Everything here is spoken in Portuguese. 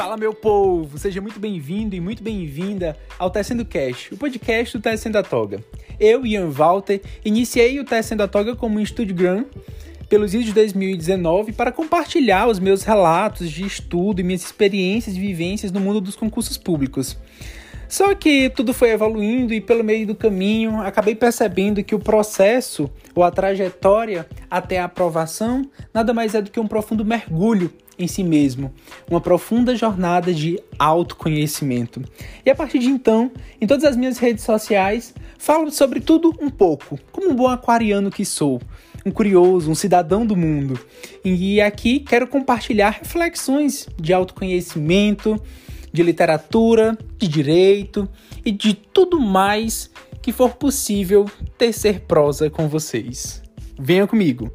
Fala meu povo, seja muito bem-vindo e muito bem-vinda ao Tecendo Cash, o podcast do Tecendo a Toga. Eu, Ian Walter, iniciei o Tecendo a Toga como um Instagram pelos idos de 2019 para compartilhar os meus relatos de estudo e minhas experiências e vivências no mundo dos concursos públicos. Só que tudo foi evoluindo e pelo meio do caminho acabei percebendo que o processo ou a trajetória até a aprovação nada mais é do que um profundo mergulho em si mesmo, uma profunda jornada de autoconhecimento. E a partir de então, em todas as minhas redes sociais, falo sobre tudo um pouco, como um bom aquariano que sou, um curioso, um cidadão do mundo. E aqui quero compartilhar reflexões de autoconhecimento, de literatura, de direito e de tudo mais que for possível tecer prosa com vocês. Venha comigo!